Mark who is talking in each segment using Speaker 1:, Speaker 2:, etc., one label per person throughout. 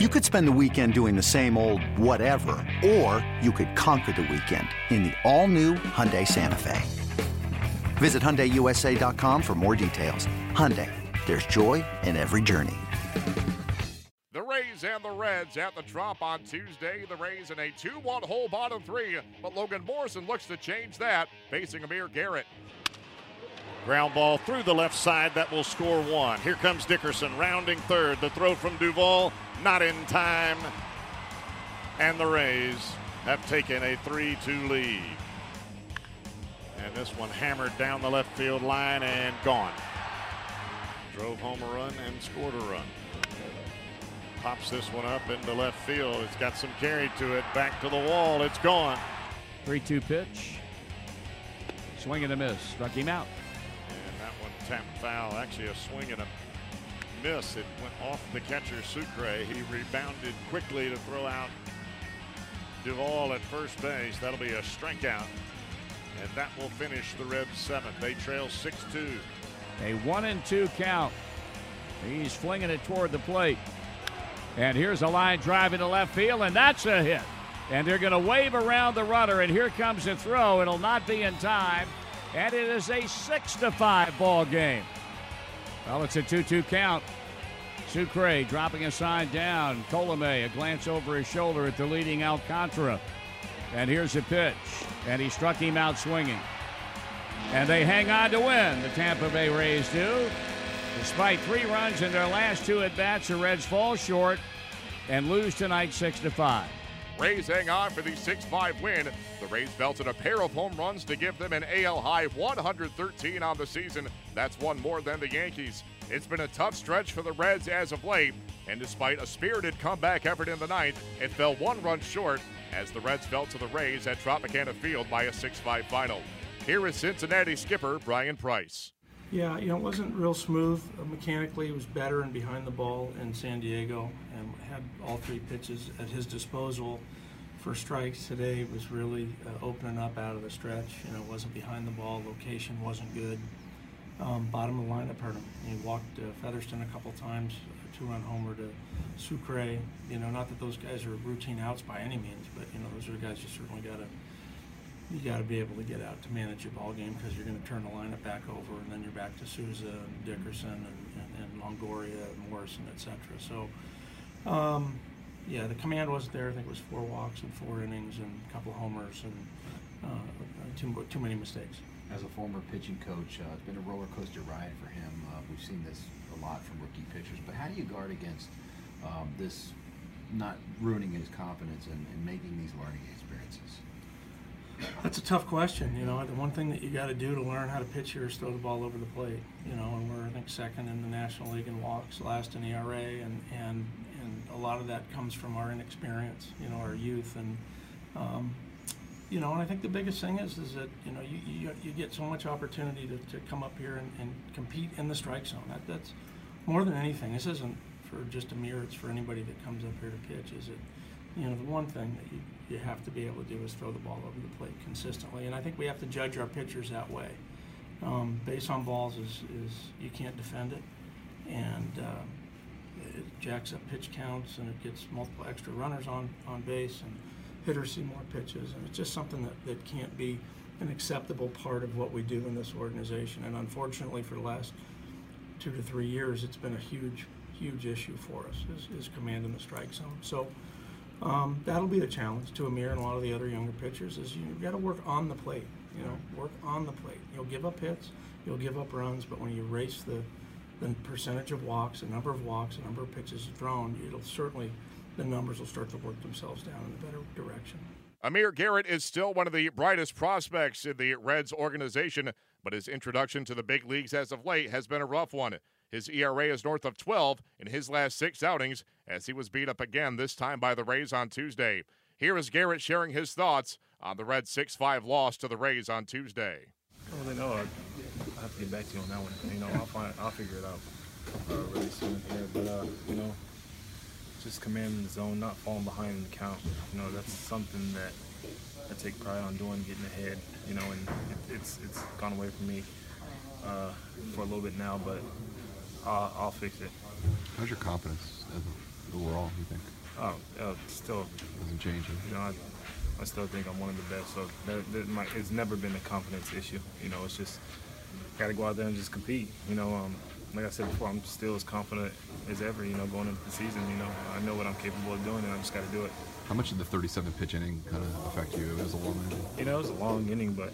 Speaker 1: You could spend the weekend doing the same old whatever, or you could conquer the weekend in the all-new Hyundai Santa Fe. Visit HyundaiUSA.com for more details. Hyundai, there's joy in every journey.
Speaker 2: The Rays and the Reds at the Trop on Tuesday. The Rays in a 2-1 hole bottom three, but Logan Morrison looks to change that, facing Amir Garrett.
Speaker 3: Ground ball through the left side that will score one. Here comes Dickerson rounding third. The throw from Duvall, not in time. And the Rays have taken a 3 2 lead. And this one hammered down the left field line and gone. Drove home a run and scored a run. Pops this one up into left field. It's got some carry to it. Back to the wall. It's gone.
Speaker 4: 3 2 pitch. Swing and a miss. Struck him out
Speaker 3: tap foul. Actually, a swing and a miss. It went off the catcher, Sucre. He rebounded quickly to throw out Duvall at first base. That'll be a strikeout. And that will finish the Reds seventh. They trail 6 2.
Speaker 4: A one and two count. He's flinging it toward the plate. And here's a line drive into left field, and that's a hit. And they're going to wave around the runner, and here comes the throw. It'll not be in time and it is a six to five ball game. Well, it's a 2-2 count. Sucre dropping a sign down. Colome, a glance over his shoulder at the leading Alcantara. And here's a pitch. And he struck him out swinging. And they hang on to win. The Tampa Bay Rays do. Despite three runs in their last two at bats, the Reds fall short and lose tonight 6 to 5.
Speaker 2: Rays hang on for the 6 5 win. The Rays belted a pair of home runs to give them an AL high 113 on the season. That's one more than the Yankees. It's been a tough stretch for the Reds as of late, and despite a spirited comeback effort in the ninth, it fell one run short as the Reds fell to the Rays at Tropicana Field by a 6 5 final. Here is Cincinnati skipper Bryan Price.
Speaker 5: Yeah, you know, it wasn't real smooth. Uh, mechanically, it was better and behind the ball in San Diego and had all three pitches at his disposal for strikes today It was really uh, opening up out of the stretch. You know, wasn't behind the ball, location wasn't good. Um, bottom of the lineup hurt him. He walked uh, Featherston a couple times, two-run homer to Sucre. You know, not that those guys are routine outs by any means, but you know, those are guys you certainly got to you got to be able to get out to manage your ball game because you're going to turn the lineup back over, and then you're back to Souza and Dickerson and, and, and Longoria and Morrison, etc. So, um, yeah, the command wasn't there. I think it was four walks and four innings and a couple of homers and uh, too too many mistakes.
Speaker 6: As a former pitching coach, uh, it's been a roller coaster ride for him. Uh, we've seen this a lot from rookie pitchers. But how do you guard against um, this not ruining his confidence and, and making these learning experiences?
Speaker 5: That's a tough question. You know, the one thing that you got to do to learn how to pitch here is throw the ball over the plate. You know, and we're I think second in the National League in walks, last in ERA, and and and a lot of that comes from our inexperience. You know, our youth, and um, you know, and I think the biggest thing is is that you know you you, you get so much opportunity to, to come up here and, and compete in the strike zone. That that's more than anything. This isn't for just Amir. It's for anybody that comes up here to pitch. Is it you know the one thing that you you have to be able to do is throw the ball over the plate consistently. And I think we have to judge our pitchers that way. Um, base on balls is, is you can't defend it, and uh, it jacks up pitch counts, and it gets multiple extra runners on, on base, and hitters see more pitches, and it's just something that, that can't be an acceptable part of what we do in this organization. And unfortunately, for the last two to three years, it's been a huge, huge issue for us is, is command in the strike zone. So um, that'll be a challenge to Amir and a lot of the other younger pitchers. Is you've got to work on the plate. You know, work on the plate. You'll give up hits, you'll give up runs, but when you race the the percentage of walks, the number of walks, the number of pitches thrown, it'll certainly the numbers will start to work themselves down in a better direction.
Speaker 2: Amir Garrett is still one of the brightest prospects in the Reds organization, but his introduction to the big leagues as of late has been a rough one. His ERA is north of 12 in his last six outings as he was beat up again, this time by the Rays on Tuesday. Here is Garrett sharing his thoughts on the Reds' 6 5 loss to the Rays on Tuesday.
Speaker 7: I don't really know. I have to get back to you on that one. You know, I'll find, I'll figure it out uh, really soon here. But uh, you know, just commanding the zone, not falling behind in the count. You know, that's something that I take pride on doing, getting ahead. You know, and it, it's it's gone away from me uh, for a little bit now, but I'll, I'll fix it.
Speaker 8: How's your confidence as a little overall? You think?
Speaker 7: Oh, uh, still
Speaker 8: doesn't change.
Speaker 7: You know, I, I still think I'm one of the best. So that, that might, it's never been a confidence issue. You know, it's just got to go out there and just compete. You know, um, like I said before, I'm still as confident as ever. You know, going into the season. You know, I know what I'm capable of doing, and I just got to do it.
Speaker 8: How much did the 37 pitch inning kind of affect you? It was a long inning.
Speaker 7: You know, it was a long inning, but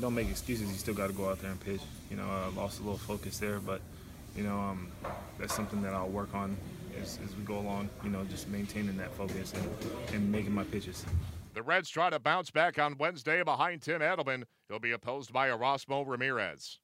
Speaker 7: don't make excuses. You still got to go out there and pitch. You know, I lost a little focus there, but you know, um, that's something that I'll work on as, as, we go along. You know, just maintaining that focus and, and making my pitches.
Speaker 2: The Reds try to bounce back on Wednesday behind Tim Adleman. He'll be opposed by Erasmo Ramirez.